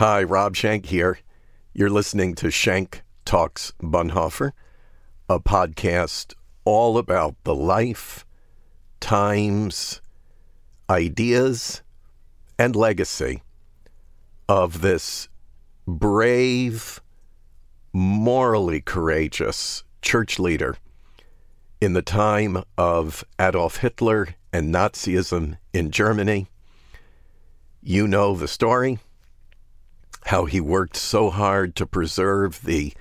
Hi, Rob Shank here. You're listening to Shank Talks Bonhoeffer, a podcast all about the life, times, ideas, and legacy of this brave, morally courageous church leader in the time of Adolf Hitler and Nazism in Germany. You know the story how he worked so hard to preserve the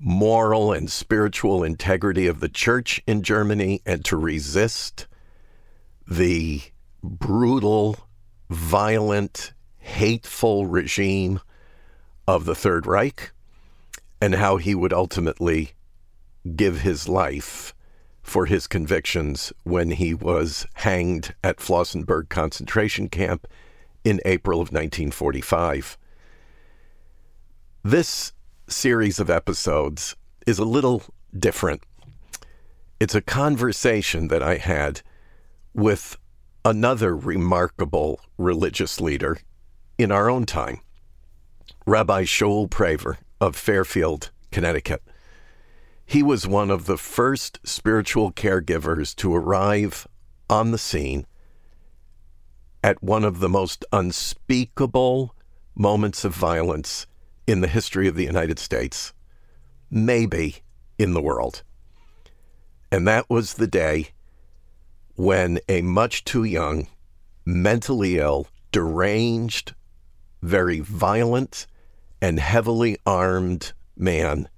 moral and spiritual integrity of the church in Germany and to resist the brutal, violent, hateful regime of the Third Reich, and how he would ultimately give his life for his convictions when he was hanged at Flossenburg concentration camp in April of 1945. This series of episodes is a little different. It's a conversation that I had with another remarkable religious leader in our own time, Rabbi Shaul Praver of Fairfield, Connecticut. He was one of the first spiritual caregivers to arrive on the scene at one of the most unspeakable moments of violence in the history of the United States, maybe in the world. And that was the day when a much too young, mentally ill, deranged, very violent, and heavily armed man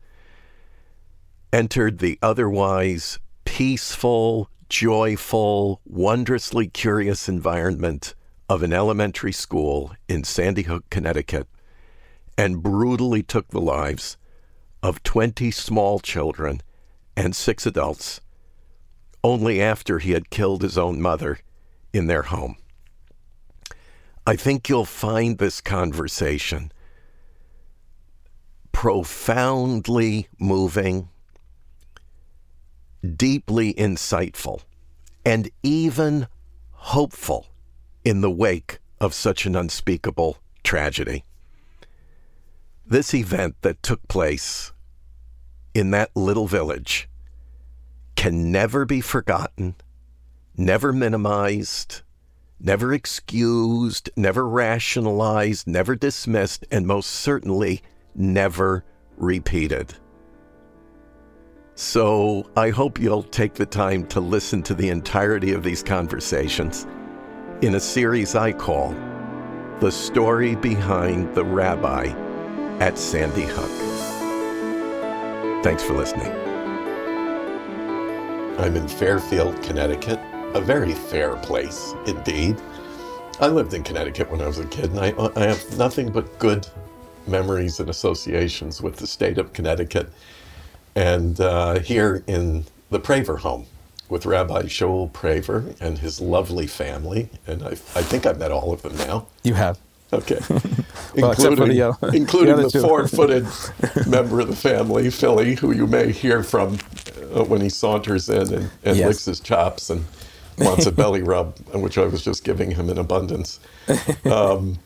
entered the otherwise peaceful, joyful, wondrously curious environment of an elementary school in Sandy Hook, Connecticut, and brutally took the lives of 20 small children and six adults only after he had killed his own mother in their home. I think you'll find this conversation profoundly moving, deeply insightful, and even hopeful in the wake of such an unspeakable tragedy. This event that took place in that little village can never be forgotten, never minimized, never excused, never rationalized, never dismissed, and most certainly never repeated. So I hope you'll take the time to listen to the entirety of these conversations in a series I call The Story Behind the Rabbi at Sandy Hook. Thanks for listening. I'm in Fairfield, Connecticut, a very fair place indeed. I lived in Connecticut when I was a kid, and I, I have nothing but good memories and associations with the state of Connecticut. And uh, here in the Praver home with Rabbi Shaul Praver and his lovely family. And I, I think I've met all of them now. You have. Okay. Well, including the, uh, including the the, four-footed member of the family, Philly, who you may hear from uh, when he saunters in and, and Yes. licks his chops and wants a belly rub, which I was just giving him in abundance. Um,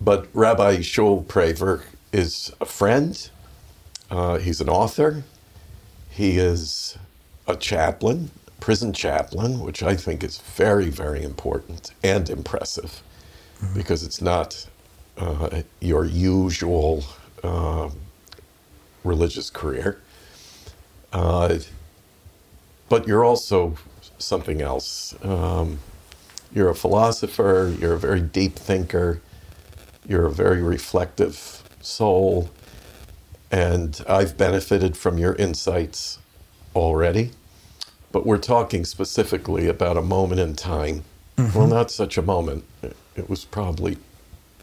but Rabbi Shaul Praver is a friend. Uh, he's an author. He is a chaplain, prison chaplain, which I think is very, very important and impressive because it's not uh, your usual um, religious career. Uh, but you're also something else. Um, you're a philosopher, you're a very deep thinker, you're a very reflective soul, and I've benefited from your insights already. But we're talking specifically about a moment in time. Well, not such a moment. It- was probably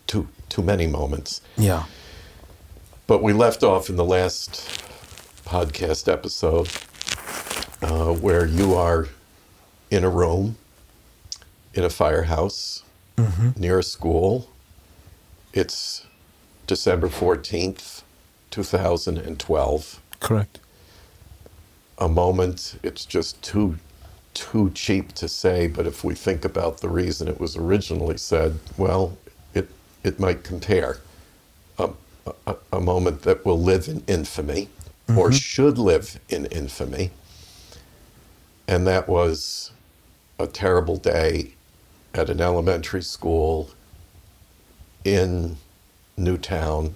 too too many moments. Yeah. But we left off in the last podcast episode uh, where you are in a room in a firehouse near a school. It's December 14th, 2012. Correct. A moment, it's just too too cheap to say, but if we think about the reason it was originally said, well, it it might compare. A, a, a moment that will live in infamy or mm-hmm. should live in infamy. And that was a terrible day at an elementary school in Newtown.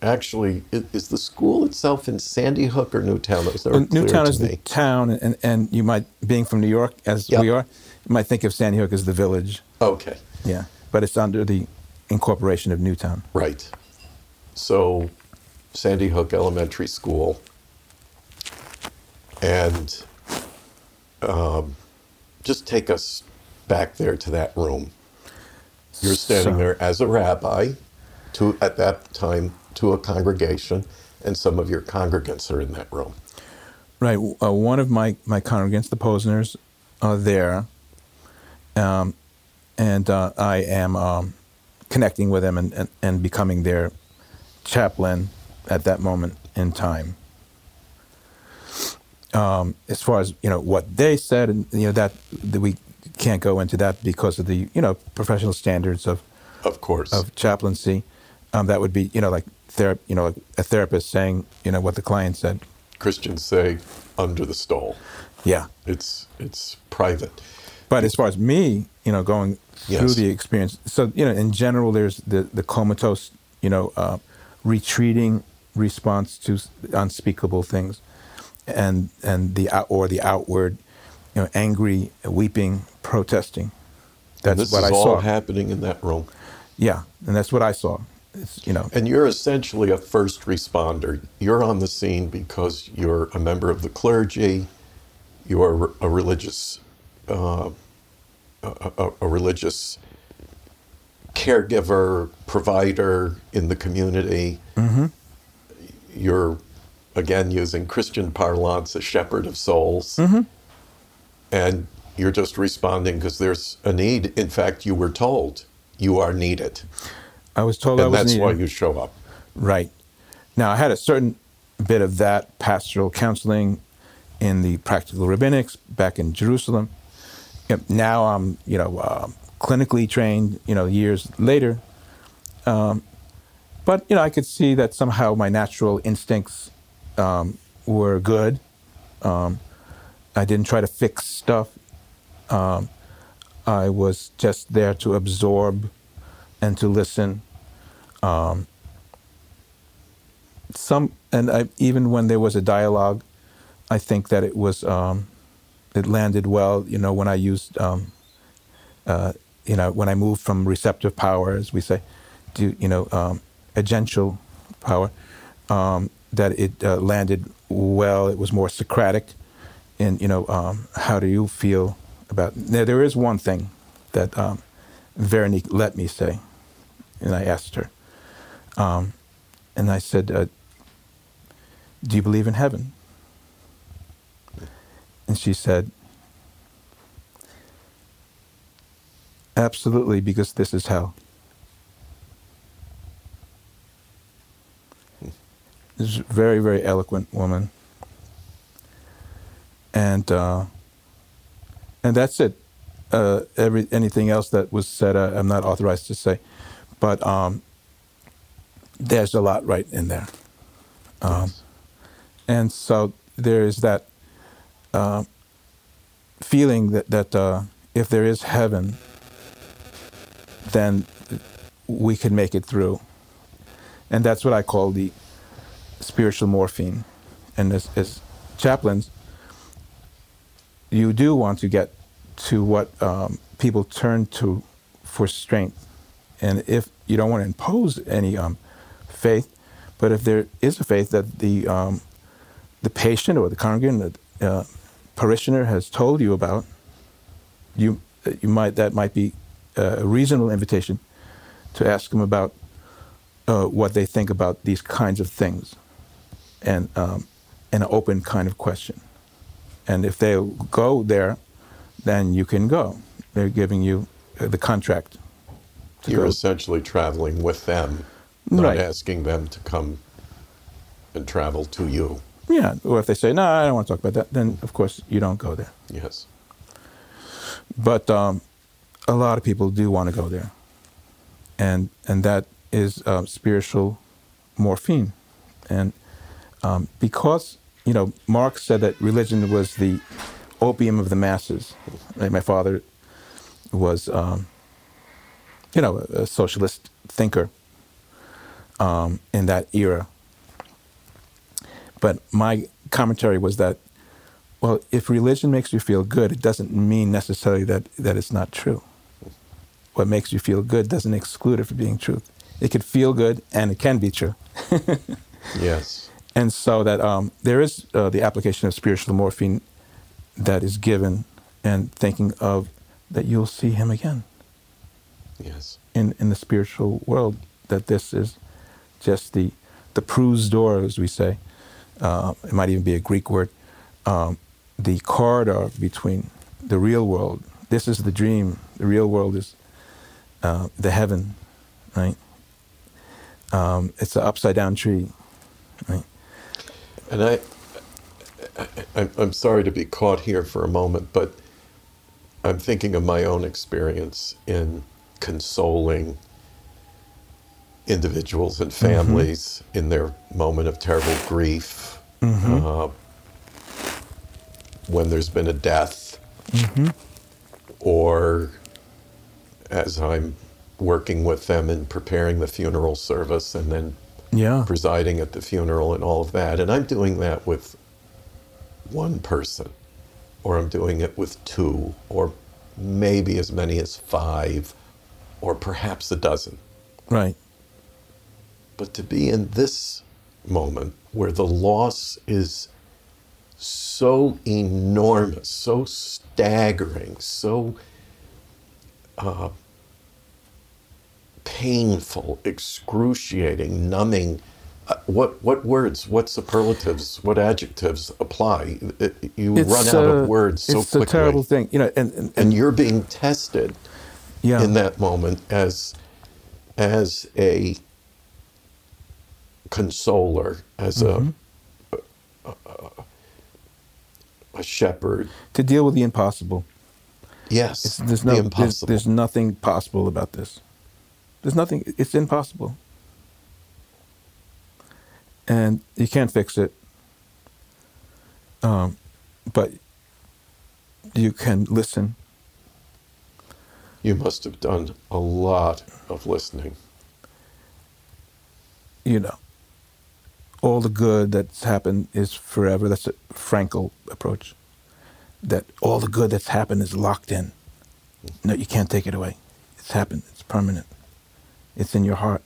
Actually, is the school itself in Sandy Hook or Newtown? That was never Well, clear Newtown is me. the town, and, and you might, being from New York as Yeah. we are, you might think of Sandy Hook as the village. Okay. Yeah, but it's under the incorporation of Newtown. Right. So, Sandy Hook Elementary School, and um, just take us back there to that room. You're standing So- there as a rabbi, to at that time to a congregation, and some of your congregants are in that room. Right. Uh, one of my, my congregants, the Pozners, are there. Um, and uh, I am um, connecting with them and, and, and becoming their chaplain at that moment in time. Um, as far as you know, what they said, and you know that, that we can't go into that because of the you know professional standards of Of course. of chaplaincy. Um, that would be you know like ther- you know a therapist saying you know what the client said. Christians say under the stole. Yeah. It's it's private. But as far as me, you know, going through the experience, so you know, in general, there's the the comatose, you know, uh, retreating response to unspeakable things, and and the out, or the outward, you know, angry, weeping, protesting. That's what I saw. happening in that room. yeah, and that's what I saw. You know, And you're essentially a first responder. You're on the scene because you're a member of the clergy, you're a religious, uh, a, a, a religious caregiver, provider in the community. You're, again, using Christian parlance, a shepherd of souls. And you're just responding because there's a need. In fact, you were told you are needed. I was told I was that's why you show up. Right. Now, I had a certain bit of that pastoral counseling in the practical rabbinics back in Jerusalem. Now I'm, you know, uh, clinically trained, you know, years later. Um, but, you know, I could see that somehow my natural instincts um, were good. Um, I didn't try to fix stuff. Um, I was just there to absorb and to listen some and I, even when there was a dialogue, I think that it was um, it landed well. You know, when I used um, uh, you know when I moved from receptive power, as we say, to you know um, agential power, um, that it uh, landed well. It was more Socratic, and you know um, how do you feel about? Now there is one thing that um, Veronique let me say, and I asked her. Um, and I said, uh, Do you believe in heaven? And she said, Absolutely, because this is hell. This is a very, very eloquent woman. And uh, and that's it. Uh, every anything else that was said, uh, I'm not authorized to say, but um, there's a lot right in there. Um, and so there is that uh, feeling that, that uh, if there is heaven, then we can make it through. And that's what I call the spiritual morphine. And as, as chaplains, you do want to get to what um, people turn to for strength. And if you don't want to impose any um, faith, but if there is a faith that the um, the patient or the congregant, the uh, parishioner has told you about, you you might that might be a reasonable invitation to ask them about uh, what they think about these kinds of things, and um, an open kind of question. And if they go there, then you can go. They're giving you uh, the contract. You're go. essentially traveling with them, not Right. asking them to come and travel to you. Yeah, or if they say, no, I don't want to talk about that, then of course you don't go there. Yes. But um, a lot of people do want to go there. and and that is um, spiritual morphine, and um, because you know Marx said that religion was the opium of the masses. Right? My father was, um, you know, a, a socialist thinker um, in that era. But my commentary was that, well, if religion makes you feel good, it doesn't mean necessarily that, that it's not true. What makes you feel good doesn't exclude it from being true. It could feel good and it can be true. yes. And so that um, there is uh, the application of spiritual morphine that is given and thinking of that you'll see him again. Yes. In, in the spiritual world, that this is just the, the prozdor, as we say. Uh, it might even be a Greek word. Um, the corridor between the real world. This is the dream. The real world is uh, the heaven, right? Um, it's an upside down tree, right? And I, I, I'm sorry to be caught here for a moment, but I'm thinking of my own experience in consoling individuals and families mm-hmm. in their moment of terrible grief, mm-hmm. uh, when there's been a death, mm-hmm. or as I'm working with them in preparing the funeral service and then yeah. presiding at the funeral and all of that. And I'm doing that with one person, or I'm doing it with two, or maybe as many as five, or perhaps a dozen. Right. But to be in this moment where the loss is so enormous, so staggering, so uh, painful, excruciating, numbing. Uh, what what words, what superlatives, what adjectives apply? It, you it's, run out uh, of words so it's quickly. It's a terrible thing, you know. And, and, and, you're being tested yeah. in that moment as as a consoler, as mm-hmm. a, a, a shepherd to deal with the impossible. Yes, it's, there's no, the there's, there's nothing possible about this. There's nothing, it's impossible. And you can't fix it. Um, but you can listen. You must have done a lot of listening. You know, all the good that's happened is forever. That's a Frankl approach. That all the good that's happened is locked in. No, you can't take it away. It's happened. It's permanent. It's in your heart.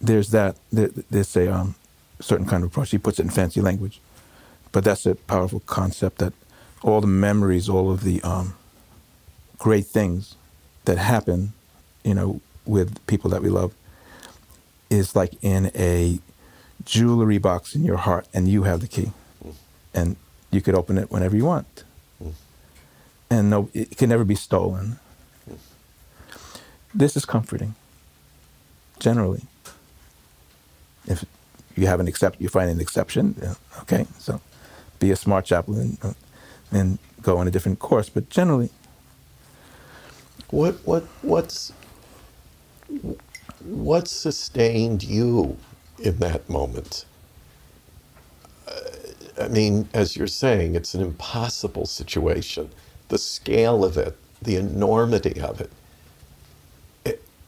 There's that. there's a um, certain kind of approach. He puts it in fancy language, but that's a powerful concept. That all the memories, all of the um, great things that happen, you know, with people that we love, is like in a jewelry box in your heart, and you have the key, mm. and you could open it whenever you want, mm. and no, it can never be stolen. Mm. This is comforting, generally. If you have an except, you find an exception, okay, so be a smart chaplain and, and go on a different course, but generally. What, what, what's, what sustained you in that moment? I mean, as you're saying, it's an impossible situation. The scale of it, the enormity of it,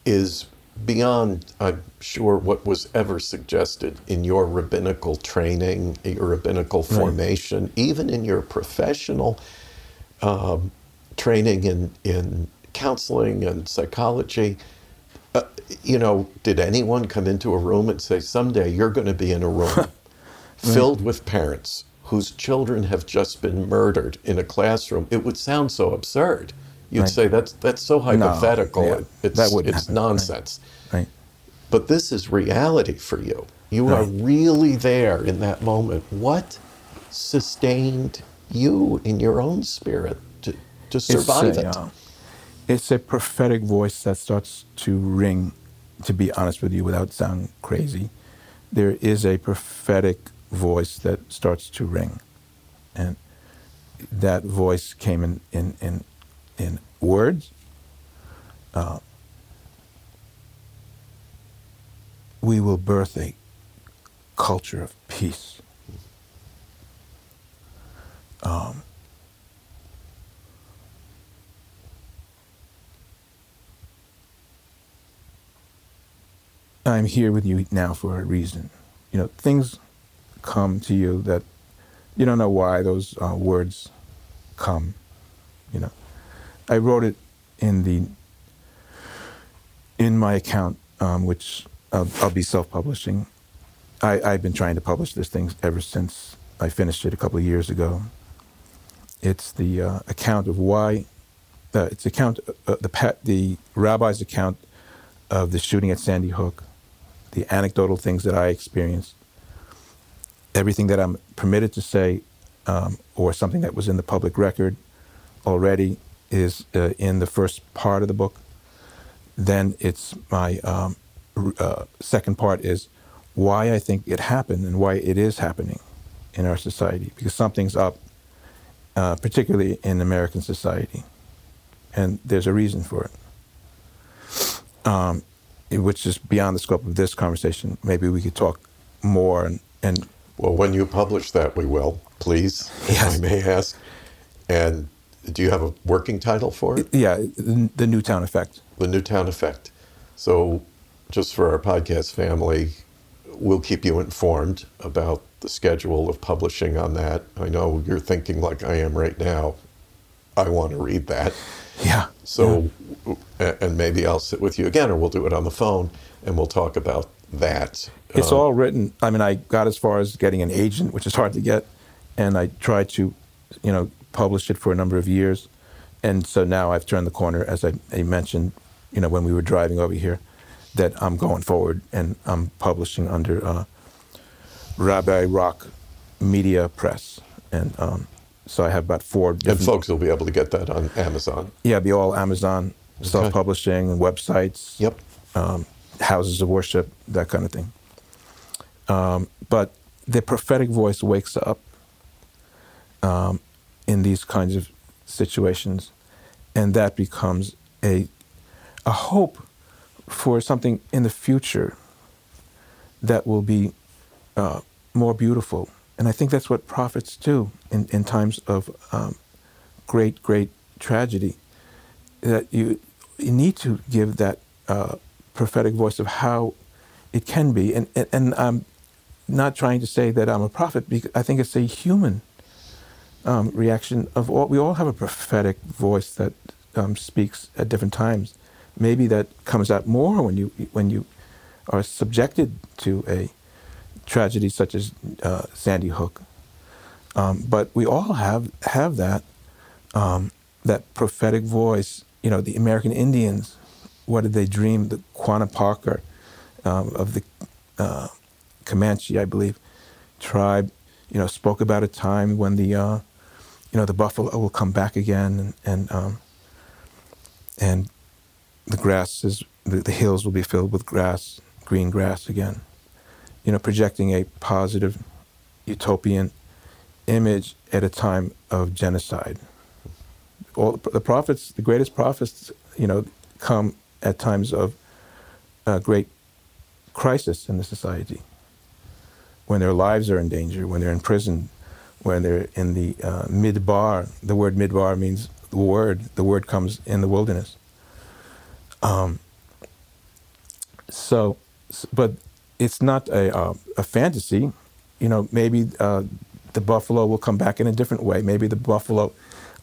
is beyond, I'm sure, what was ever suggested in your rabbinical training, your rabbinical formation, right. even in your professional um, training in, in counseling and psychology. Uh, you know, did anyone come into a room and say, someday you're going to be in a room filled with parents whose children have just been murdered in a classroom? It would sound so absurd. You'd right. say that's that's so hypothetical. No, yeah, it's that it's happen. nonsense. Right. right. But this is reality for you. You right. are really there in that moment. What sustained you in your own spirit to, to survive it's a, it? Uh, it's a prophetic voice that starts to ring, to be honest with you, without sounding crazy. There is a prophetic voice that starts to ring. And that voice came in, in, in in words, uh, we will birth a culture of peace. Um, I'm here with you now for a reason. You know, things come to you that you don't know why those uh, words come. You know, I wrote it in the in my account, um, which I'll, I'll be self-publishing. I, I've been trying to publish this thing ever since I finished it a couple of years ago. It's the uh, account of why. Uh, it's account uh, the the rabbi's account of the shooting at Sandy Hook, the anecdotal things that I experienced, everything that I'm permitted to say, um, or something that was in the public record already is uh, in the first part of the book. Then it's my um, uh, second part is why I think it happened and why it is happening in our society because something's up, uh, particularly in American society, and there's a reason for it, um, which is beyond the scope of this conversation. Maybe we could talk more and. and well, when you publish that, we will, please, yes. if I may ask. And do you have a working title for it? Yeah, the Newtown Effect. The Newtown Effect. So, just for our podcast family, we'll keep you informed about the schedule of publishing on that. I know you're thinking like I am right now. I want to read that. Yeah. So, yeah. and maybe I'll sit with you again, or we'll do it on the phone, and we'll talk about that. It's um, all written. I mean, I got as far as getting an agent, which is hard to get, and I tried to, you know, publish it for a number of years, and so now I've turned the corner, as I, I mentioned, you know, when we were driving over here, that I'm going forward and I'm publishing under uh, Rabbi Rock Media Press, and um, so I have about four. And folks will be able to get that on Amazon. Yeah, be all Amazon okay. self-publishing and websites. Yep. Um, houses of worship, that kind of thing. Um, but the prophetic voice wakes up um, in these kinds of situations, and that becomes a a hope for something in the future that will be uh, more beautiful. And I think that's what prophets do in, in times of um, great, great tragedy. That you, you need to give that uh, prophetic voice of how it can be. And, and, and, I'm not trying to say that I'm a prophet, because I think it's a human um, reaction of all. We all have a prophetic voice that um, speaks at different times maybe that comes out more when you when you are subjected to a tragedy such as uh, Sandy Hook. Um, but we all have have that um, that prophetic voice. You know, the American Indians. What did they dream? The Quanah Parker um, of the uh, Comanche, I believe, tribe. You know, spoke about a time when the uh, you know the buffalo will come back again, and and, um, and the grasses, the, the hills will be filled with grass, green grass again. You know, projecting a positive, utopian image at a time of genocide. All the prophets, the greatest prophets, you know, come at times of uh, great crisis in the society. When their lives are in danger, when they're in prison, when they're in the uh, midbar. The word midbar means the word. The word comes in the wilderness. Um, so, but it's not a, uh, a fantasy. You know, maybe uh, the buffalo will come back in a different way. Maybe the buffalo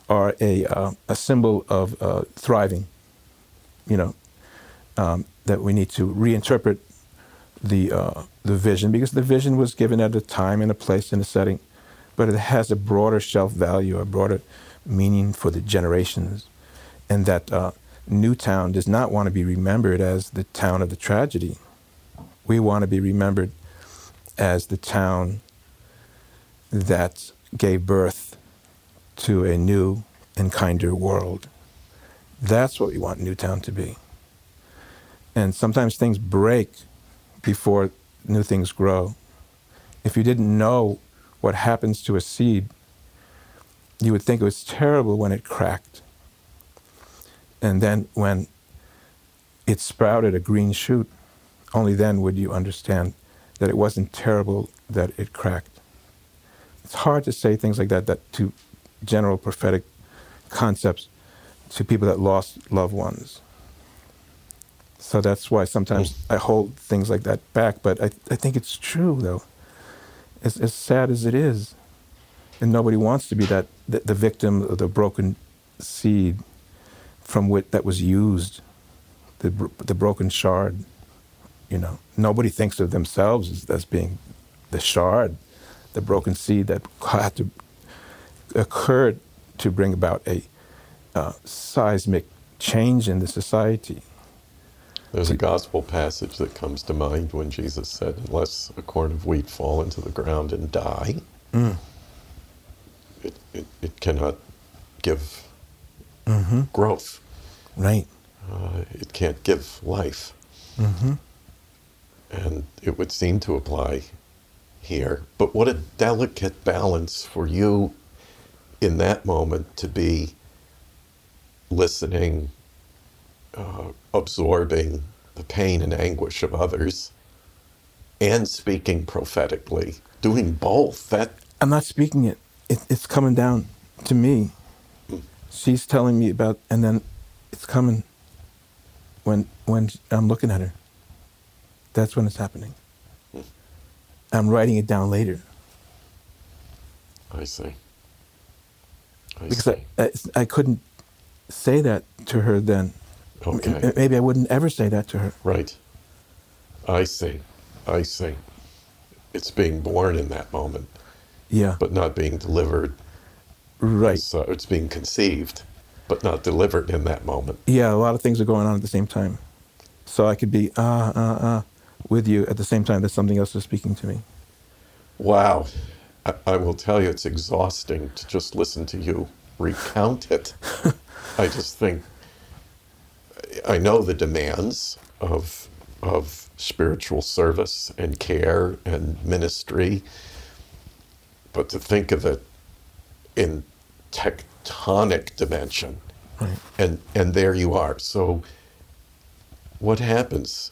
are a, uh, a symbol of uh, thriving. You know, um, that we need to reinterpret the uh, the vision because the vision was given at a time and a place and a setting, but it has a broader shelf value, a broader meaning for the generations, and that uh, Newtown does not want to be remembered as the town of the tragedy. We want to be remembered as the town that gave birth to a new and kinder world. That's what we want Newtown to be. And sometimes things break before new things grow. If you didn't know what happens to a seed, you would think it was terrible when it cracked. And then when it sprouted a green shoot. Only then would you understand that it wasn't terrible that it cracked. It's hard to say things like that, that to general prophetic concepts to people that lost loved ones. So that's why sometimes hmm. I hold things like that back. But I, I think it's true, though. As, as sad as it is, and nobody wants to be that the, the victim of the broken seed from which that was used, the the broken shard. You know, nobody thinks of themselves as, as being the shard, the broken seed that had to occur to bring about a uh, seismic change in the society. There's a gospel passage that comes to mind when Jesus said, Unless a corn of wheat fall into the ground and die, mm. it, it, it, cannot give mm-hmm. growth. Right. Uh, it can't give life. Mm-hmm. And it would seem to apply here. But what a delicate balance for you in that moment to be listening, uh, absorbing the pain and anguish of others, and speaking prophetically, doing both. That I'm not speaking it. it it's coming down to me. Mm. She's telling me about, and then it's coming when when I'm looking at her. That's when it's happening. I'm writing it down later. I see. I because see. I, I, I couldn't say that to her then. Okay. maybe I wouldn't ever say that to her. Right. I see. I see. It's being born in that moment. Yeah. But not being delivered. Right. So it's being conceived, but not delivered in that moment. Yeah, a lot of things are going on at the same time. So I could be ah ah ah with you at the same time that something else is speaking to me. Wow. I, I will tell you, it's exhausting to just listen to you recount it. I just think I know the demands of of spiritual service and care and ministry, but to think of it in tectonic dimension, right. and and there you are. So, what happens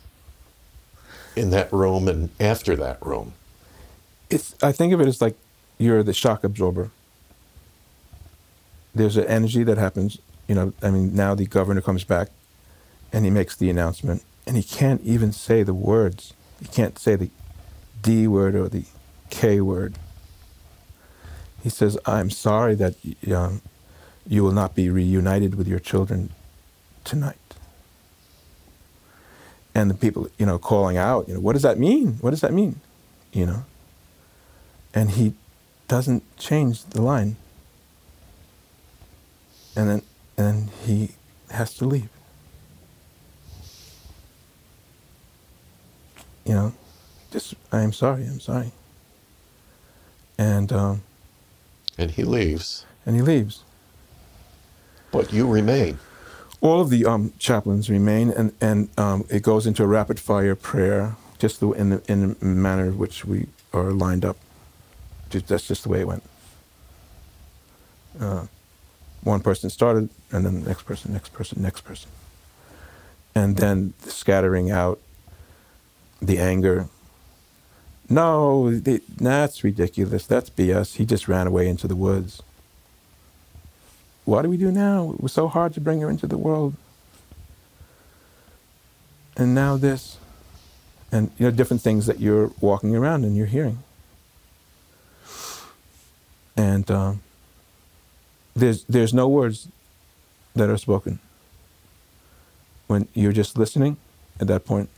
in that room and after that room? It's I think of it as like you're the shock absorber. There's an energy that happens you know, I mean, now the governor comes back and he makes the announcement, and he can't even say the words. He can't say the D word or the K word. He says, I'm sorry that um, you will not be reunited with your children tonight. And the people, you know, calling out, you know, what does that mean? What does that mean? You know? And he doesn't change the line. And then and he has to leave. You know, just I'm sorry, I'm sorry. And um, and he leaves. And he leaves. But you remain. All of the um, chaplains remain, and and um, it goes into a rapid fire prayer, just the, in the in the manner in which we are lined up. That's just the way it went. Uh, one person started, and then the next person, next person, next person. And then scattering out the anger. No, they, that's ridiculous. That's BS. He just ran away into the woods. What do we do now? It was so hard to bring her into the world. And now this. And you know, different things that you're walking around and you're hearing. And um, there's, there's no words that are spoken. When you're just listening at that point,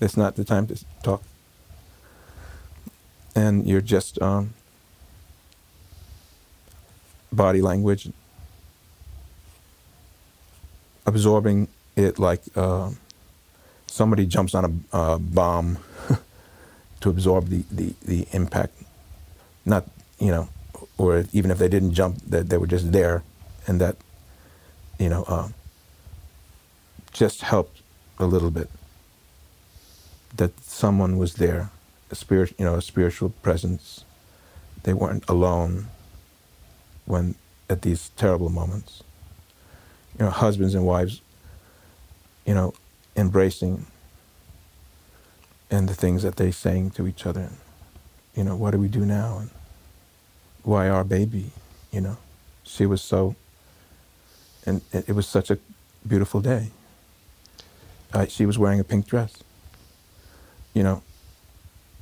it's not the time to talk. And you're just um, body language, absorbing it like uh, somebody jumps on a, a bomb to absorb the, the, the impact. Not, you know, or even if they didn't jump, that they were just there, and that, you know, um, just helped a little bit. That someone was there, a spirit, you know, a spiritual presence. They weren't alone when at these terrible moments. You know, husbands and wives you know, embracing and the things that they're saying to each other. And, you know, what do we do now? And why our baby? You know, she was so, and it, it was such a beautiful day. Uh, she was wearing a pink dress. You know,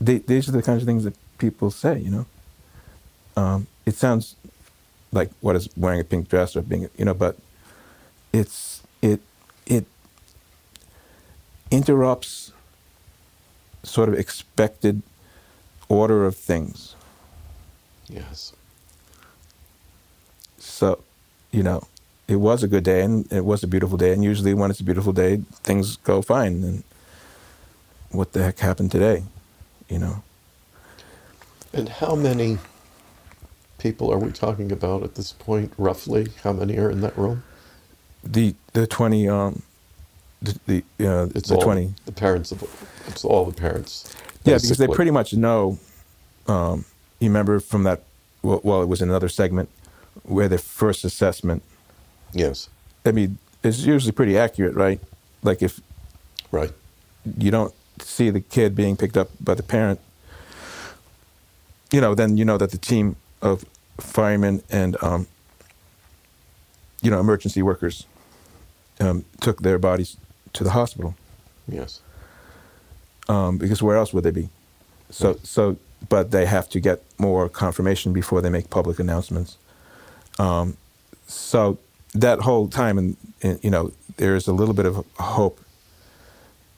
they, these are the kinds of things that people say. You know, um, it sounds like what is wearing a pink dress or being, you know, but it's it it interrupts sort of expected order of things. Yes. So, you know, it was a good day and it was a beautiful day. And usually, when it's a beautiful day, things go fine. And what the heck happened today? You know. And how many people are we talking about at this point, roughly? How many are in that room? The the twenty um, the the uh, It's the all twenty. the parents of it's all the parents. Yeah, because they pretty much know. Um, you remember from that? Well, well, it was another segment where the first assessment. yes, I mean, it's usually pretty accurate, right? Like if right. you don't see the kid being picked up by the parent, you know, then you know that the team of firemen and um, you know emergency workers um, took their bodies to the hospital Yes, um, because where else would they be? So Right. so, but they have to get more confirmation before they make public announcements. Um, so that whole time, and, and you know, there is a little bit of hope,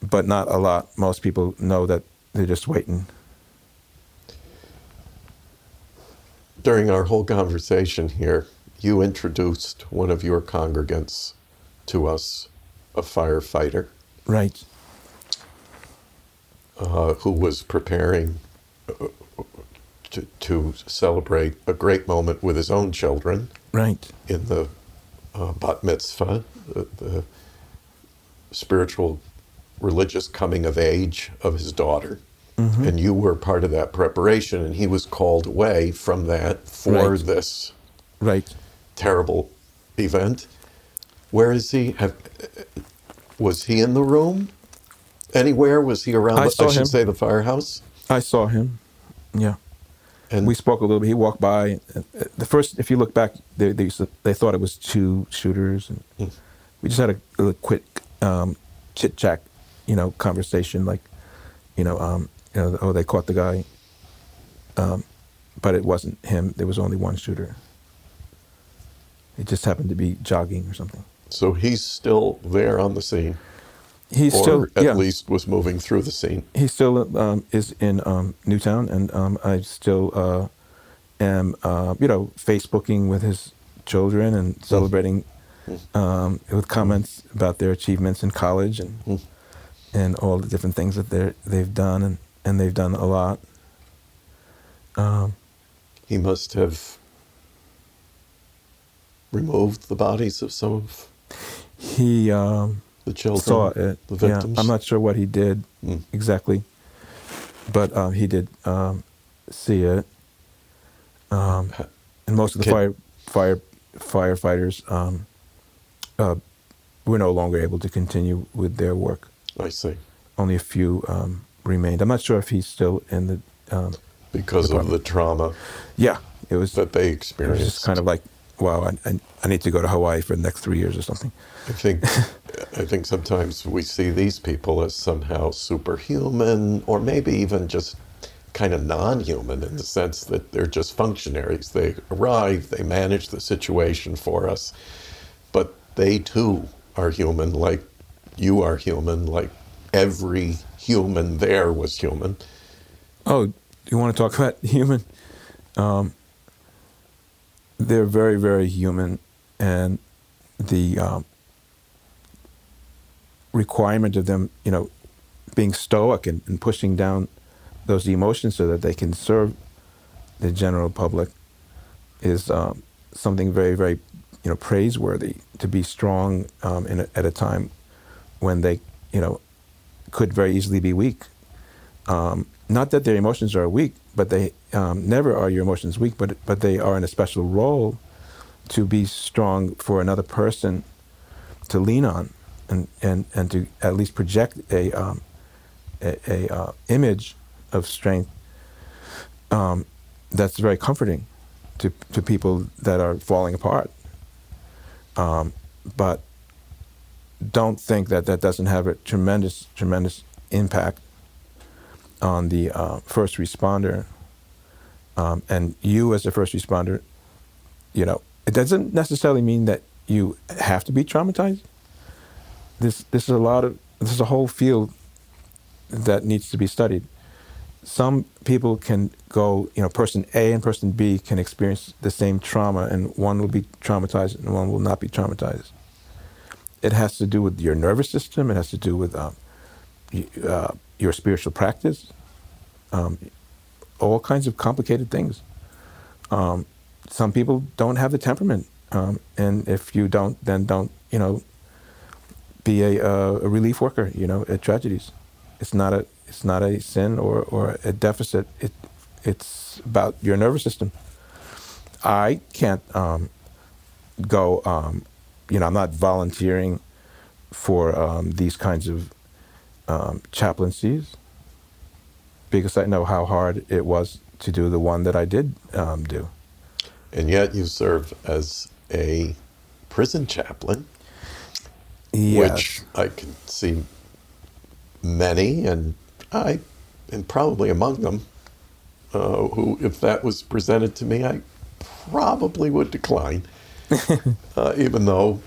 but not a lot. Most people know that they're just waiting. During our whole conversation here, you introduced one of your congregants to us, a firefighter Right. uh, who was preparing uh, to, to celebrate a great moment with his own children Right. in the uh, bat mitzvah, the, the spiritual religious coming of age of his daughter. And you were part of that preparation, and he was called away from that for Right. this Right. terrible event. Where is he? Have, was he in the room? Anywhere? Was he around? I the, saw should him. say the firehouse. I saw him. Yeah. And we spoke a little bit. He walked by. Uh, The first, if you look back, they they, used to, they thought it was two shooters, and Hmm. we just had a, a quick um, chit chat, you know, conversation. Like, you know, um, you know, oh, they caught the guy, um, but it wasn't him. There was only one shooter. It just happened to be jogging or something. so he's still there on the scene, He's or still, at yeah, least was moving through the scene. he still um, is in um, Newtown, and um, I still uh, am, uh, you know, Facebooking with his children and celebrating um, with comments about their achievements in college and Mm. and all the different things that they they've done, and, and they've done a lot. Um, He must have removed the bodies of some of he um, the children, saw it. the Yeah, victims. I'm not sure what he did Mm. exactly, but um, he did um, see it. Um, and most of the Can- fire fire firefighters um, uh, were no longer able to continue with their work. I see. Only a few um, remained. I'm not sure if he's still in the. Um, Because of the trauma yeah, it was. that they It was experienced. just kind of like, wow, I, I, I need to go to Hawaii for the next three years or something. I think I think sometimes we see these people as somehow superhuman or maybe even just kind of non-human in the sense that they're just functionaries. They arrive, they manage the situation for us, but they too are human like you are human, like every human there was human. Oh, you want to talk about human? Um, they're very, very human, and the um, requirement of them, you know, being stoic and, and pushing down those emotions so that they can serve the general public is um, something very, very, you know, praiseworthy. To be strong um, in a, at a time when they, you know, could very easily be weak. Um, not that their emotions are weak, but they um, never are your emotions weak, but but they are in a special role to be strong for another person to lean on and, and, and to at least project a, um, a, a uh, image of strength um, that's very comforting to, to people that are falling apart. Um, but don't think that that doesn't have a tremendous, tremendous impact on the uh, first responder. Um, and you, as a first responder, you know, it doesn't necessarily mean that you have to be traumatized. This, this is a lot of, this is a whole field that needs to be studied. Some people can go, you know, person A and person B can experience the same trauma, and one will be traumatized and one will not be traumatized. It has to do with your nervous system. It has to do with um, uh, your spiritual practice, um, all kinds of complicated things. Um, some people don't have the temperament, um, and if you don't, then don't, you know, be a, uh, a relief worker, you know, at tragedies. It's not a it's not a sin or, or a deficit. It it's about your nervous system. I can't um, go. You know, I'm not volunteering for um, these kinds of um, chaplaincies because I know how hard it was to do the one that I did um, do. And yet you serve as a prison chaplain, Yes. which I can see many, and I am probably among them, uh, who, if that was presented to me, I probably would decline. uh, even though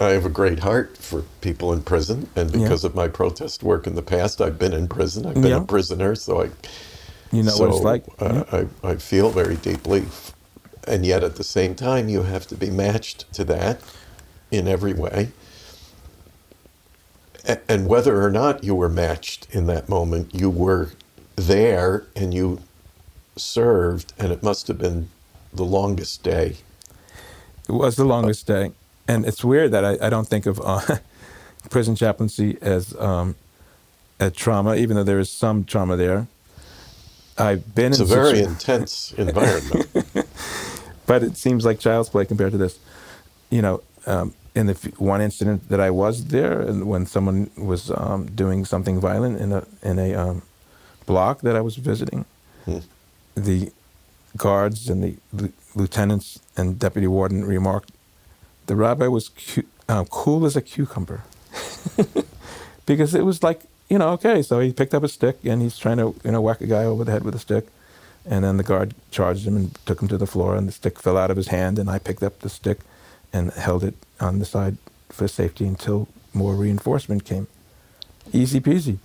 I have a great heart for people in prison, and Yeah. because of my protest work in the past, I've been in prison. I've been Yeah. a prisoner, so I you know so, what it's like. Uh, I, I feel very deeply. And yet at the same time, you have to be matched to that in every way. A- And whether or not you were matched in that moment, you were there and you served, and it must have been the longest day. It was the longest day, and it's weird that I, I don't think of uh, prison chaplaincy as um, a trauma, even though there is some trauma there. I've been It's a very situ- intense environment. but it seems like child's play compared to this. You know, um, in the f- one incident that I was there, and when someone was um, doing something violent in a in a um, block that I was visiting, Hmm. the guards and the lieu- lieutenants and deputy warden remarked, "The rabbi was cu- uh, cool as a cucumber," because it was like you know, okay, so he picked up a stick and he's trying to you know whack a guy over the head with a stick. And then the guard charged him and took him to the floor, and the stick fell out of his hand. And I picked up the stick and held it on the side for safety until more reinforcement came. Easy peasy.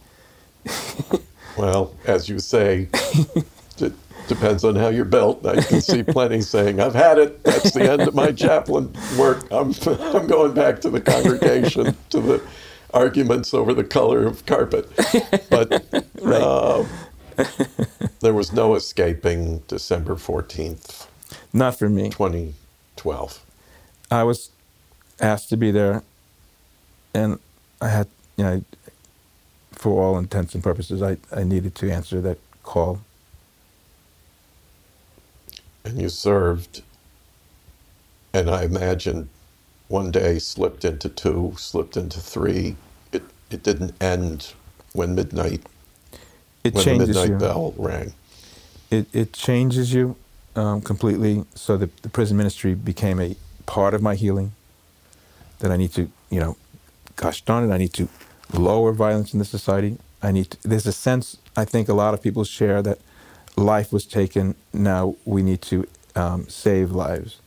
Well, as you say, depends on how you're built. I can see plenty saying, "I've had it. That's the end of my chaplain work. I'm I'm going back to the congregation to the arguments over the color of carpet." But uh, there was no escaping December fourteenth, Not for me. twenty twelve. I was asked to be there, and I had, you know, for all intents and purposes, I, I needed to answer that call. And you served and i imagine one day slipped into two slipped into three it it didn't end when midnight It when the midnight you. bell rang It, it changes you um, completely. So the, the prison ministry became a part of my healing. That I need to, you know, gosh darn it, I need to lower violence in the society. I need. To, there's a sense I think a lot of people share that life was taken. Now we need to um, save lives.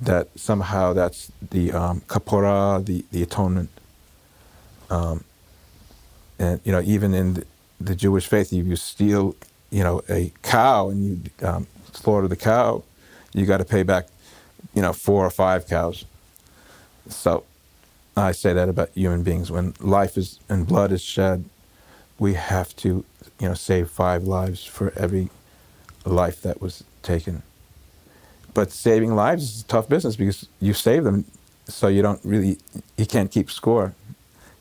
That somehow that's the um, kapora, the the atonement. Um, and you know, even in the, the Jewish faith, if you steal, you know, a cow and you um, slaughter the cow, you got to pay back, you know, four or five cows. So, I say that about human beings. When life is and blood is shed, we have to, you know, save five lives for every life that was taken. But saving lives is a tough business because you save them, so you don't really, you can't keep score.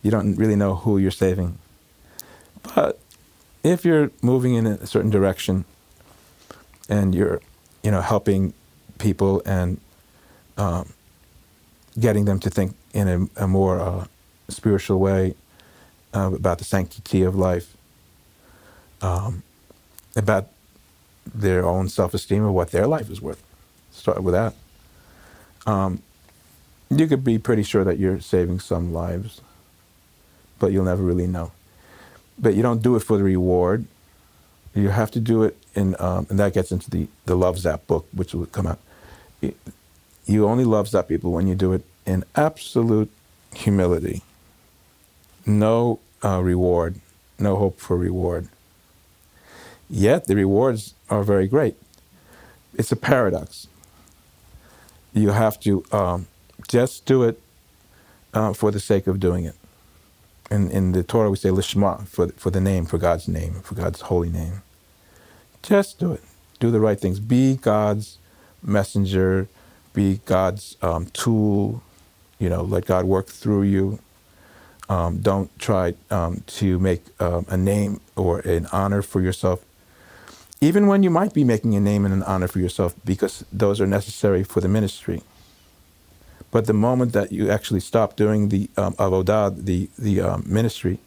You don't really know who you're saving. But if you're moving in a certain direction and you're, you know, helping people and um, getting them to think in a, a more uh, spiritual way, uh, about the sanctity of life, um, about their own self-esteem of what their life is worth. Start with that. Um, you could be pretty sure that you're saving some lives, but you'll never really know. But you don't do it for the reward. You have to do it in, um, and that gets into the, the Love Zap book, which will come out. You only love Zap people when you do it in absolute humility. No uh, reward, no hope for reward. Yet the rewards are very great. It's a paradox. You have to um, just do it uh, for the sake of doing it. In, in the Torah, we say lishma, for, for the name, for God's name, for God's holy name. Just do it. Do the right things. Be God's messenger. Be God's um, tool. You know, let God work through you. Um, don't try um, to make um, a name or an honor for yourself, even when you might be making a name and an honor for yourself, because those are necessary for the ministry. But the moment that you actually stop doing the um, avodah, the the um, ministry,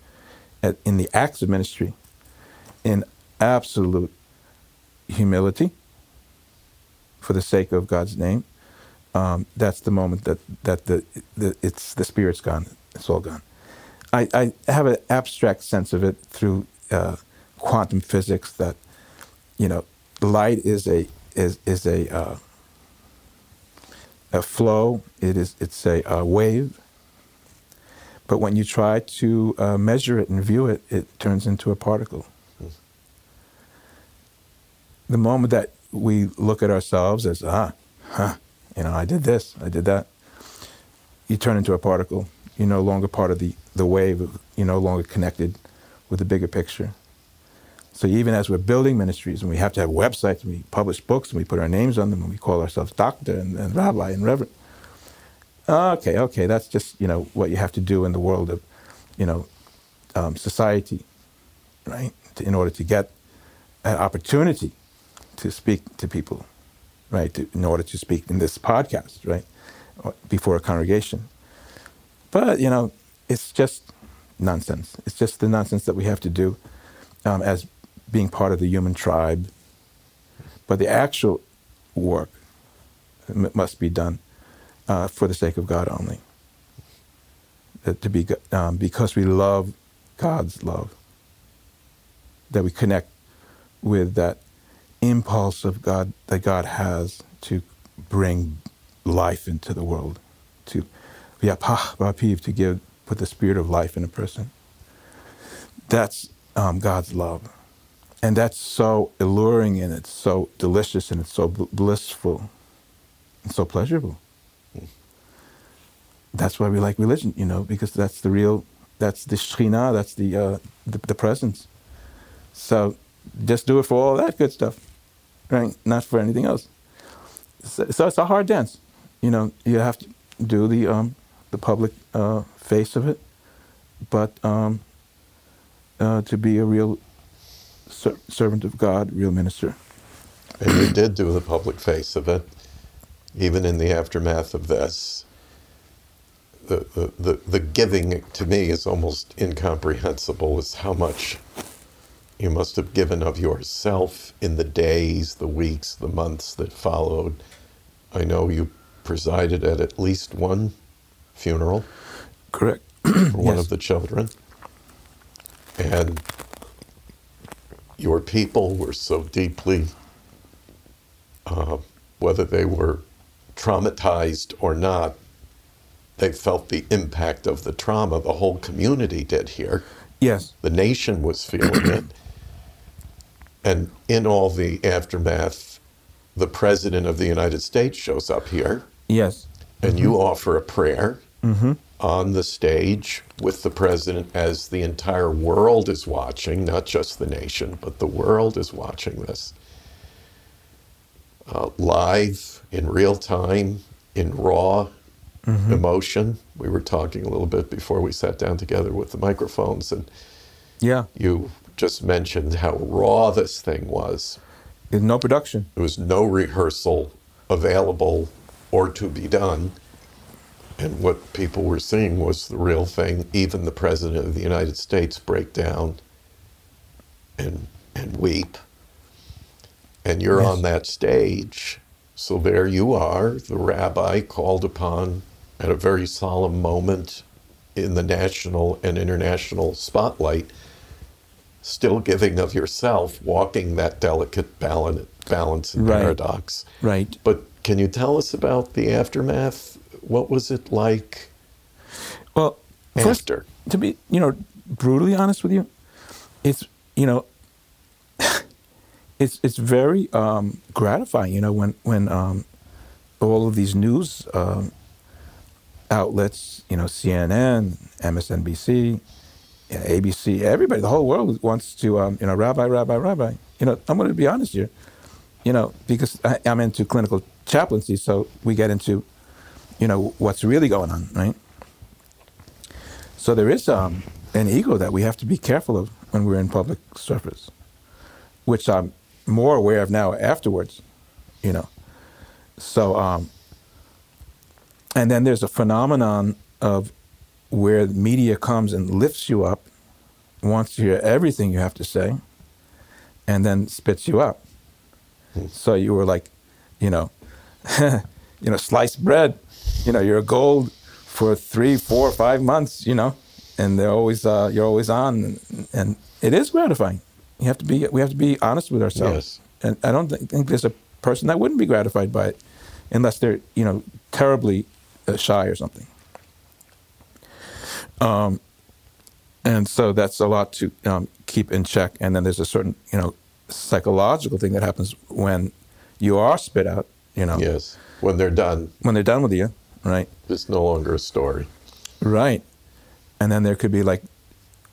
at, in the acts of ministry, in absolute humility, for the sake of God's name, um, that's the moment that that the, the it's the spirit's gone. It's all gone. I, I have an abstract sense of it through uh, quantum physics that you know light is a is is a uh, a flow. It is it's a, a wave. But when you try to uh, measure it and view it, it turns into a particle. The moment that we look at ourselves as ah, huh, you know, I did this, I did that, you turn into a particle. You're no longer part of the, the wave. You're no longer connected with the bigger picture. So even as we're building ministries and we have to have websites and we publish books and we put our names on them and we call ourselves doctor and, and rabbi and reverend. Okay, okay, that's just you know what you have to do in the world of, you know, um, society, right? To, in order to get an opportunity to speak to people, right? To, in order to speak in this podcast, right, before a congregation. But you know, it's just nonsense. It's just the nonsense that we have to do um, as being part of the human tribe. But the actual work m- must be done uh, for the sake of God only. That to be um, because we love God's love. That we connect with that impulse of God that God has to bring life into the world, to to give the spirit of life in a person. That's um, God's love. And that's so alluring and it's so delicious and it's so blissful and so pleasurable. That's why we like religion, you know, because that's the real, that's the Shekhinah, that's the, uh, the, the presence. So just do it for all that good stuff, right? Not for anything else. So, so it's a hard dance, you know. You have to do the um, the public uh, face of it, but um, uh, to be a real ser- servant of God, real minister. And you did do the public face of it, even in the aftermath of this. The, the, the, the giving to me is almost incomprehensible as how much you must have given of yourself in the days, the weeks, the months that followed. I know you presided at at least one funeral. Correct. one yes. of the children. And your people were so deeply, uh, whether they were traumatized or not, they felt the impact of the trauma. The whole community did here. Yes. The nation was feeling it. And in all the aftermath, the President of the United States shows up here. Yes. And mm-hmm. you offer a prayer. Mm-hmm on the stage with the president as the entire world is watching, not just the nation, but the world is watching this uh, live in real time, in raw mm-hmm. emotion. We were talking a little bit before we sat down together with the microphones, and yeah, you just mentioned how raw this thing was. There's no production. There was no rehearsal available or to be done and what people were seeing was the real thing. Even the president of the United States break down and and weep. And you're Yes. on that stage. So there you are, the rabbi called upon at a very solemn moment in the national and international spotlight, still giving of yourself, walking that delicate balance, balance and Right. paradox. Right. But can you tell us about the aftermath? What was it like Well, first, to be, you know, brutally honest with you, it's, you know, it's it's very um, gratifying, you know, when when um, all of these news um, outlets, you know, CNN, MSNBC, ABC, everybody, the whole world wants to, um, you know, Rabbi, Rabbi, Rabbi. You know, I'm going to be honest here, you know, because I, I'm into clinical chaplaincy, so we get into, you know, what's really going on, right? So there is um, an ego that we have to be careful of when we're in public service, which I'm more aware of now afterwards, you know. So, um, and then there's a phenomenon of where the media comes and lifts you up, wants to hear everything you have to say, and then spits you up. So you were like, you know, you know, sliced bread. You know, you're gold for three, four, five months. You know, and they're always uh, you're always on, and, and it is gratifying. You have to be we have to be honest with ourselves. Yes. And I don't think, think there's a person that wouldn't be gratified by it, unless they're you know terribly uh, shy or something. Um, and so that's a lot to um, keep in check. And then there's a certain you know psychological thing that happens when you are spit out. You know, Yes. When they're done, when they're done with you, right? it's no longer a story. Right. And then there could be like,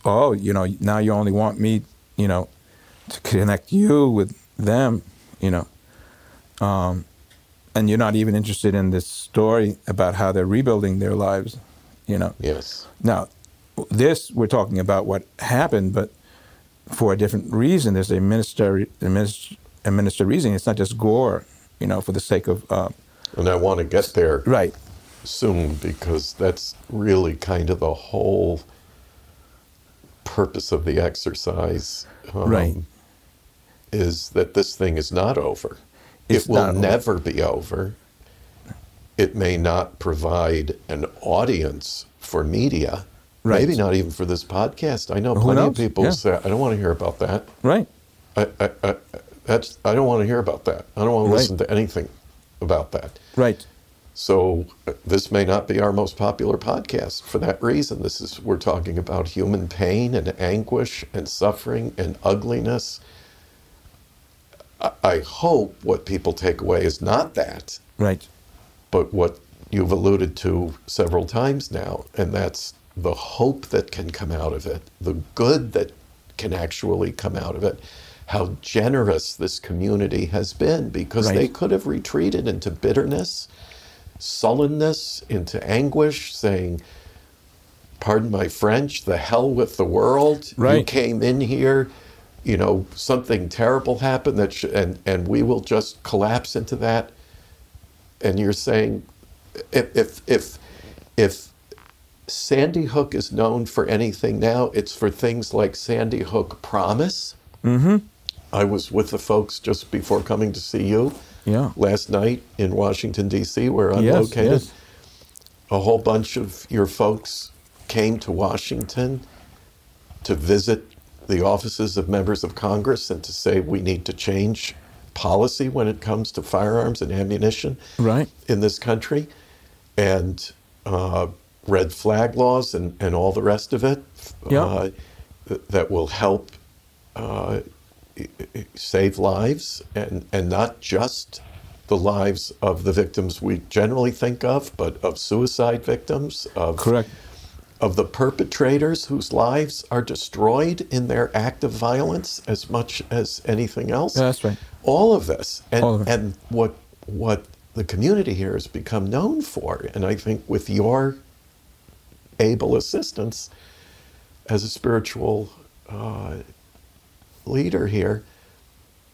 oh, you know, now you only want me, you know, to connect you with them, you know. Um, and you're not even interested in this story about how they're rebuilding their lives, you know. Yes. Now, this we're talking about what happened, but for a different reason. There's a minister, a minister, a minister reason. It's not just gore, you know, for the sake of uh, And I want to get there right, soon because that's really kind of the whole purpose of the exercise. um, Right. Is that this thing is not over. It's it will over. never be over. It may not provide an audience for media. Right. Maybe not even for this podcast. I know Who plenty of people Yeah. say, I don't want to hear about that. right, I, I, I, that's, I don't want to hear about that. I don't want to Right. listen to anything about that. right, So uh, this may not be our most popular podcast for that reason. This is we're talking about human pain and anguish and suffering and ugliness. I, I hope what people take away is not that, right, but what you've alluded to several times now, and that's the hope that can come out of it, the good that can actually come out of it, how generous this community has been because Right. they could have retreated into bitterness, sullenness, into anguish, saying, Pardon my French, the hell with the world. You came in here, you know, something terrible happened that sh- and and we will just collapse into that and you're saying if if if if Sandy Hook is known for anything now, it's for things like Sandy Hook Promise. Mm-hmm. I was with the folks just before coming to see you yeah, last night in Washington D.C., where I'm Yes, located. yes. A whole bunch of your folks came to Washington to visit the offices of members of Congress and to say we need to change policy when it comes to firearms and ammunition right, in this country and uh, red flag laws and, and all the rest of it Yeah. uh, th- that will help uh, save lives and, and not just the lives of the victims we generally think of, but of suicide victims, of, correct, of the perpetrators whose lives are destroyed in their act of violence as much as anything else. Yeah, that's right. all of this. And of and what what the community here has become known for and i think with your able assistance as a spiritual uh, leader here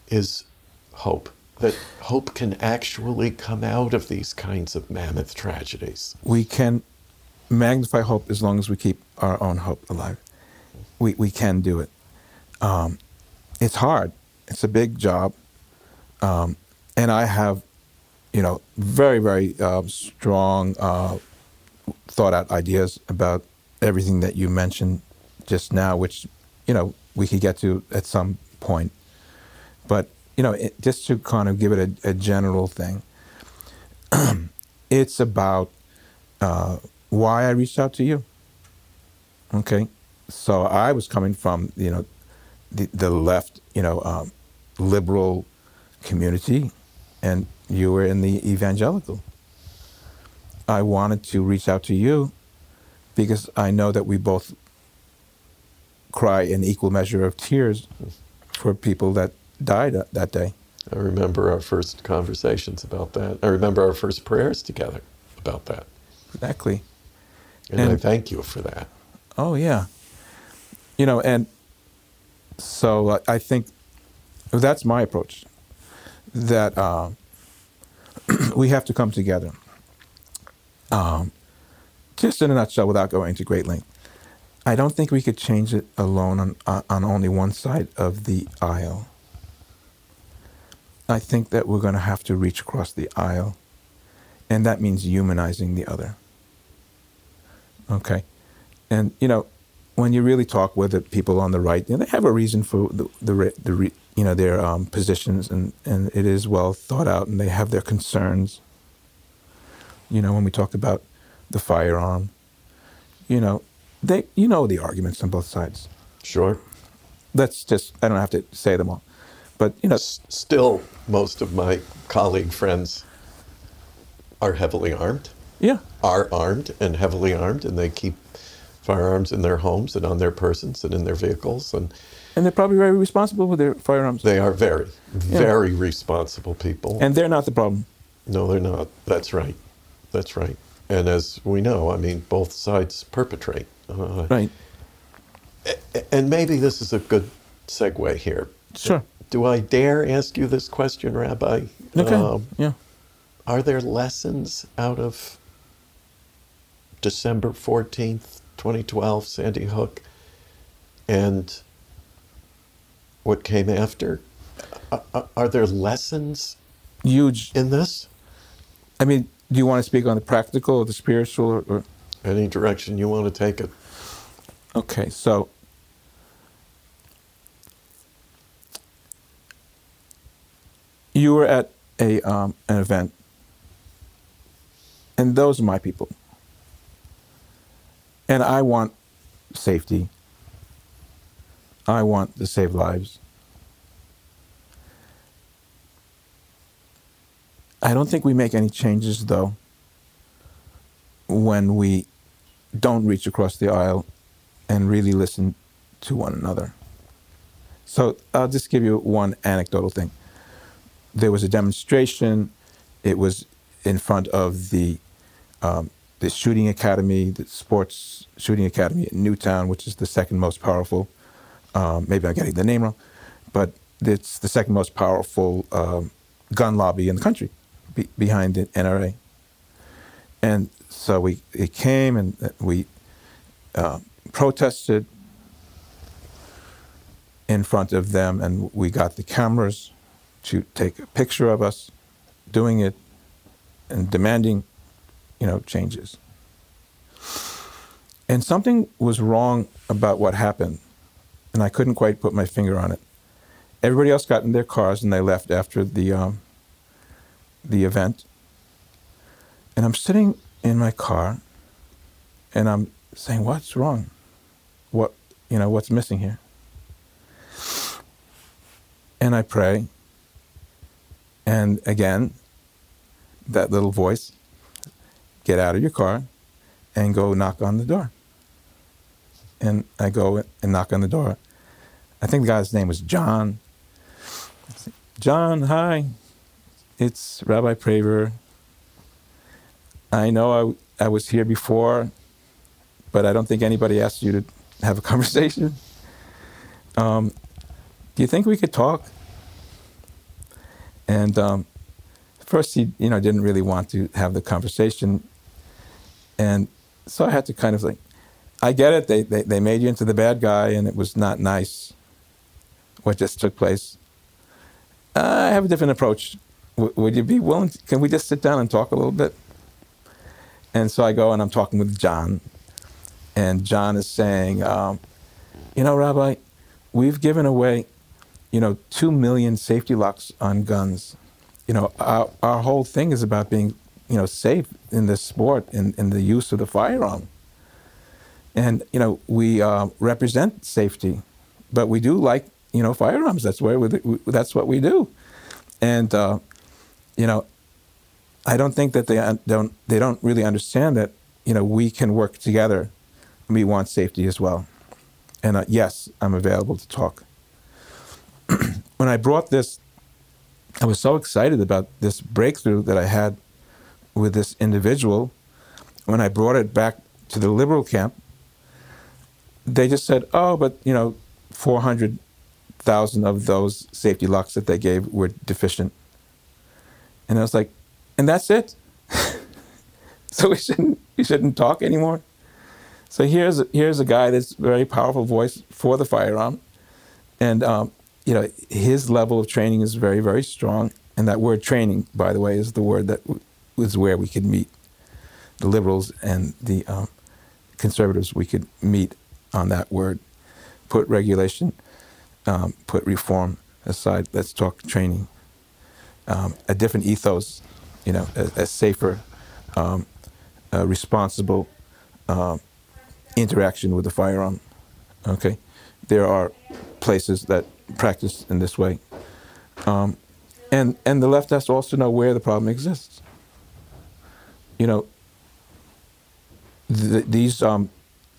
is hope that hope can actually come out of these kinds of mammoth tragedies. We can magnify hope as long as we keep our own hope alive. We, we can do it. Um, it's hard. It's a big job. Um, and I have, you know, very, very uh, strong, uh, thought out ideas about everything that you mentioned just now, which, you know, we could get to at some point. But, you know, it, just to kind of give it a, a general thing, it's about uh, why I reached out to you. Okay. So I was coming from, you know, the, the left, you know, um, liberal community, and you were in the evangelical. I wanted to reach out to you because I know that we both cry an equal measure of tears for people that died that day. I remember our first conversations about that. I remember our first prayers together about that. Exactly. And, and I thank you for that. Oh, yeah. You know, and so uh, I think that's my approach that uh, we have to come together. Um, just in a nutshell, without going into great length, I don't think we could change it alone on, uh, on only one side of the aisle. I think that we're going to have to reach across the aisle, and that means humanizing the other. Okay? And, you know, when you really talk with the people on the right, you know, they have a reason for the, the, the you know, their um, positions, and, and it is well thought out, and they have their concerns. You know, when we talk about the firearm, you know, they, you know the arguments on both sides. Sure. That's just, I don't have to say them all. But, you know. S- still, most of my colleague friends are heavily armed. Yeah. Are armed and heavily armed, and they keep firearms in their homes and on their persons and in their vehicles. And, and they're probably very responsible with their firearms. They are very, very yeah. responsible people. And they're not the problem. No, they're not. That's right. That's right. And as we know, I mean, both sides perpetrate. Uh, right. And maybe this is a good segue here. Sure. Do I dare ask you this question, Rabbi? Okay. Um, yeah. Are there lessons out of December 14th, 2012, Sandy Hook, and what came after? Are, are there lessons huge in this? I mean, do you want to speak on the practical or the spiritual or, or? Any direction you want to take it? Okay, so you were at a um, an event, and those are my people, and I want safety. I want to save lives. I don't think we make any changes though when we don't reach across the aisle and really listen to one another. So I'll just give you one anecdotal thing. There was a demonstration. It was in front of the um, the shooting academy, the sports shooting academy in Newtown, which is the second most powerful. Um, maybe I'm getting the name wrong, but it's the second most powerful um, gun lobby in the country, be, behind the NRA. And so we it came and we uh, protested in front of them, and we got the cameras to take a picture of us doing it and demanding, you know, changes. And something was wrong about what happened, and I couldn't quite put my finger on it. Everybody else got in their cars and they left after the um, the event. And I'm sitting in my car, and I'm saying, "What's wrong? What you know? What's missing here?" And I pray, and again, that little voice get out of your car and go knock on the door. And I go and knock on the door. I think the guy's name was John. John, hi. It's Rabbi Praver. I know I, I was here before, but I don't think anybody asked you to have a conversation. Um, do you think we could talk? And um, first, he you know didn't really want to have the conversation, and so I had to kind of like, I get it. They, they they made you into the bad guy, and it was not nice. What just took place. I have a different approach. W- would you be willing? To, can we just sit down and talk a little bit? And so I go and I'm talking with John, and John is saying, um, you know, Rabbi, we've given away, you know, two million safety locks on guns. You know, our, our whole thing is about being, you know, safe in this sport in, in the use of the firearm. And, you know, we uh, represent safety, but we do like, you know, firearms. That's where we, that's what we do. And, uh, you know, I don't think that they don't they don't really understand that you know we can work together. We want safety as well, and uh, yes, I'm available to talk. when I brought this, I was so excited about this breakthrough that I had with this individual. When I brought it back to the liberal camp, they just said, "Oh, but you know, 400,000 of those safety locks that they gave were deficient." And I was like, and that's it. so we shouldn't we shouldn't talk anymore. So here's here's a guy that's very powerful voice for the firearm, and um, you know his level of training is very very strong. And that word training, by the way, is the word that where we could meet the liberals and the um, conservatives. We could meet on that word. Put regulation, um, put reform aside. Let's talk training. Um, a different ethos you know, a, a safer, um, a responsible uh, interaction with the firearm. Okay, there are places that practice in this way, um, and and the left has to also know where the problem exists. You know, th- these um,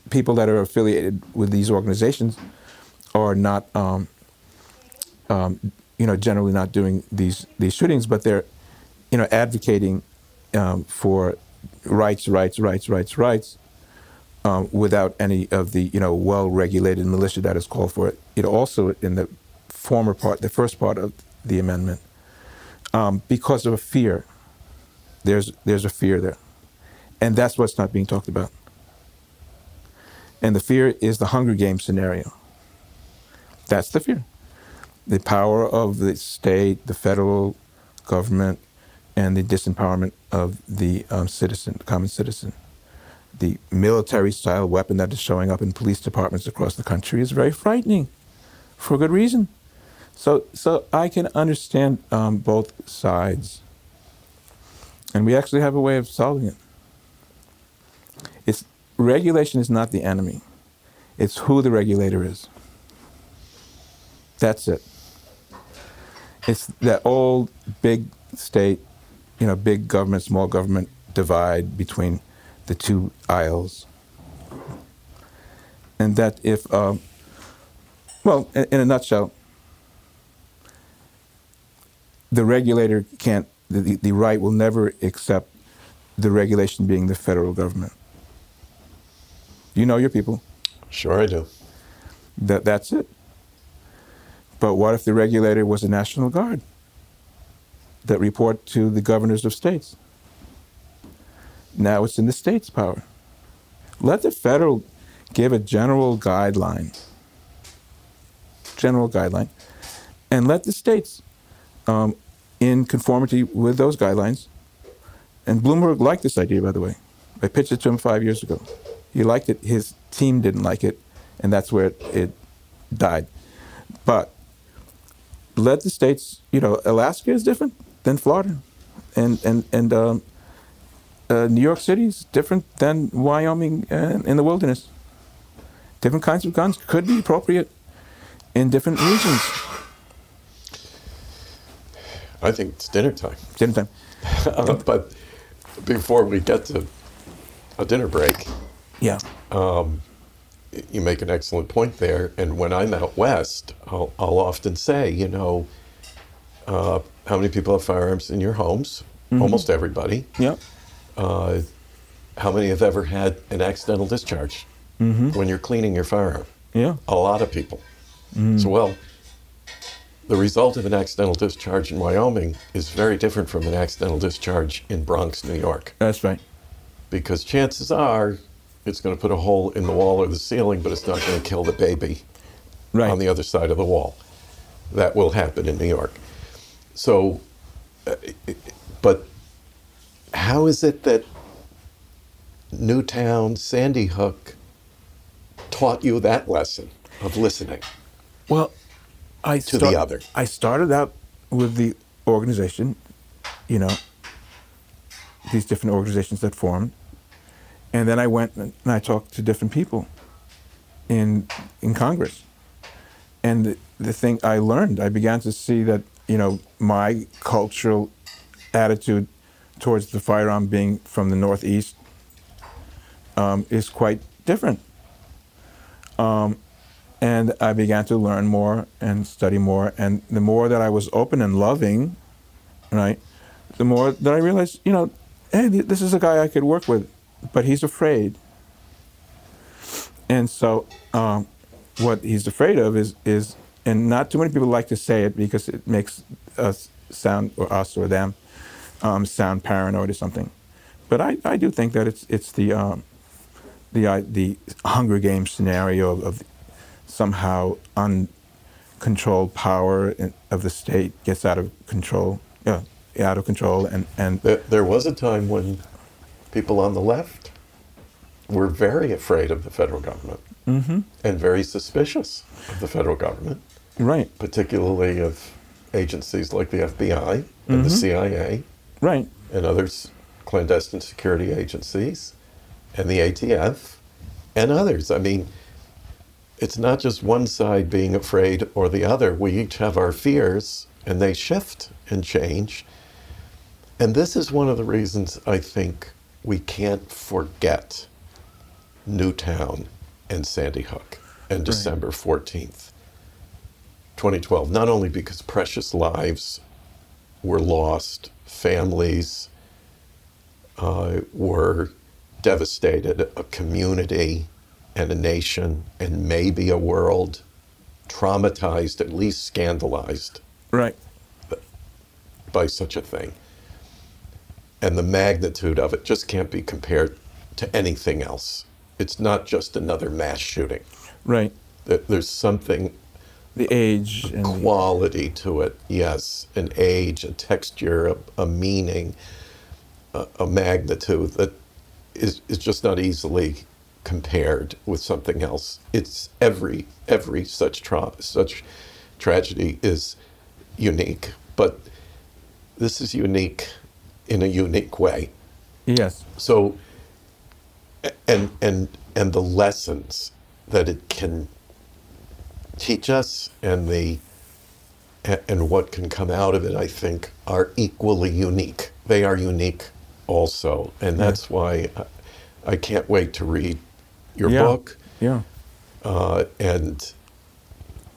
people that are affiliated with these organizations are not, um, um, you know, generally not doing these these shootings, but they're you know, advocating um, for rights, rights, rights, rights, rights, um, without any of the you know well-regulated militia that is called for it. It also in the former part, the first part of the amendment, um, because of a fear. There's there's a fear there, and that's what's not being talked about. And the fear is the Hunger Games scenario. That's the fear. The power of the state, the federal government, and the disempowerment of the um, citizen, common citizen. The military style weapon that is showing up in police departments across the country is very frightening for good reason. So, so I can understand um, both sides. And we actually have a way of solving it. It's, regulation is not the enemy, it's who the regulator is. That's it. It's that old big state you know, big government, small government divide between the two aisles. And that if, um, well, in, in, a nutshell, the regulator can't, the, the right will never accept the regulation being the federal government. You know your people. Sure, I do. That, that's it. But what if the regulator was a National Guard? That report to the governors of states. Now it's in the state's power. Let the federal give a general guideline, general guideline, and let the states, um, in conformity with those guidelines, and Bloomberg liked this idea, by the way. I pitched it to him five years ago. He liked it. His team didn't like it, and that's where it, it died. But let the states, you know, Alaska is different than Florida, and and and um, uh, New York City is different than Wyoming and in the wilderness. Different kinds of guns could be appropriate in different regions. I think it's dinner time. Dinner time. uh, but before we get to a dinner break, yeah, um, you make an excellent point there. And when I'm out west, I'll, I'll often say, you know, uh, how many people have firearms in your homes? Mm-hmm. Almost everybody. Yep. Uh, how many have ever had an accidental discharge mm-hmm. when you're cleaning your firearm? Yeah. A lot of people. Mm. So, well, the result of an accidental discharge in Wyoming is very different from an accidental discharge in Bronx, New York, That's right. because chances are it's going to put a hole in the wall or the ceiling, but it's not going to kill the baby Right. on the other side of the wall. That will happen in New York. So, uh, but how is it that Newtown, Sandy Hook taught you that lesson of listening? Well, I To the other. I started out with the organization, you know, these different organizations that formed, and then I went and I talked to different people in in Congress, and the, the thing I learned, I began to see that you know my cultural attitude towards the firearm being from the Northeast um, is quite different and I began to learn more and study more. And the more that I was open and loving, right, the more that I realized, you know, hey, this is a guy I could work with, but he's afraid. And so, um, what he's afraid of is is, and not too many people like to say it because it makes us sound or us or them um, sound paranoid or something. But I, I do think that it's it's the um, the uh, the Hunger Games scenario of, of somehow uncontrolled power in, of the state gets out of control, yeah, out of control, and and There, there was a time when people on the left were very afraid of the federal government and very suspicious of the federal government, right, particularly of agencies like the FBI and the mm-hmm. CIA right, and other s- clandestine security agencies and the ATF and others. I mean, it's not just one side being afraid or the other. We each have our fears and they shift and change. And this is one of the reasons I think we can't forget Newtown and Sandy Hook and December 14th, 2012. Not only because precious lives were lost, families uh, were devastated, a community and a nation and maybe a world traumatized, at least scandalized right, by such a thing. And the magnitude of it just can't be compared to anything else. It's not just another mass shooting. right. There's something The age and the- quality to it, yes, an age, a texture, a, a meaning, a, a magnitude that is, is just not easily compared with something else. It's every every such tra- such tragedy is unique, but this is unique in a unique way. yes, So, and and and the lessons that it can teach us, and the and what can come out of it, I think, are equally unique. They are unique, also, and that's why I, I can't wait to read your yeah, book yeah, uh, and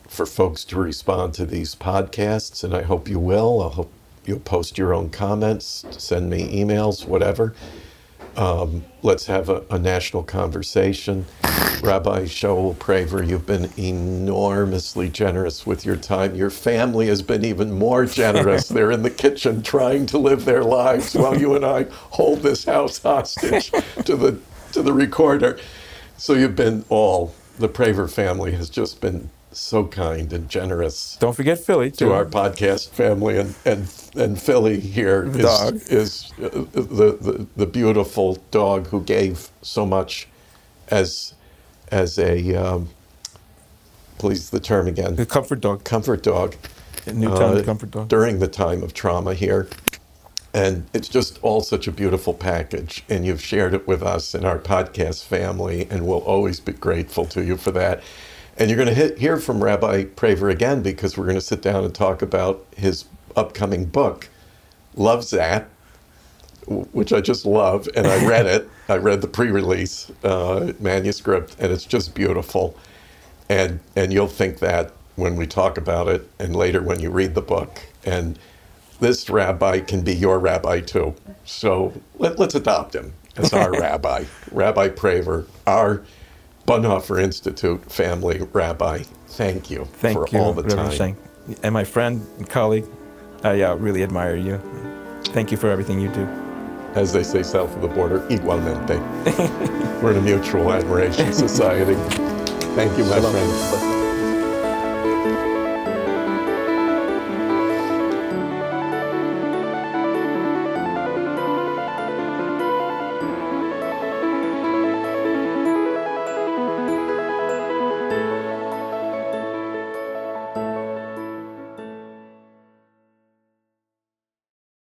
for folks to respond to these podcasts, and I hope you will. I hope you'll post your own comments, send me emails, whatever. Um, let's have a, a national conversation. Rabbi Shaul Praver, you've been enormously generous with your time. Your family has been even more generous. They're in the kitchen trying to live their lives while you and I hold this house hostage to the to the recorder. So you've been all the Praver family has just been so kind and generous Don't forget Philly too. to our podcast family and and and Philly here is Dog. is uh, the, the the beautiful dog who gave so much as as a um, please the term again the comfort dog, comfort dog Newtown uh, comfort dog. during the time of trauma here. And it's just all such a beautiful package. And you've shared it with us in our podcast family, and we'll always be grateful to you for that. And you're going to hear from Rabbi Praver again because we're going to sit down and talk about his upcoming book, Love Zap, which I just love. And I read it. I read the pre release uh, manuscript, and it's just beautiful and and you'll think that when we talk about it and later when you read the book and this rabbi can be your rabbi too so let, let's adopt him as our rabbi rabbi praver our bonhoeffer institute family rabbi thank you Thank for you, all the Reverend time and my friend and colleague, I uh, really admire you. Thank you for everything you do. As they say south of the border, igualmente. We're in a mutual admiration society. Thank you, my friend.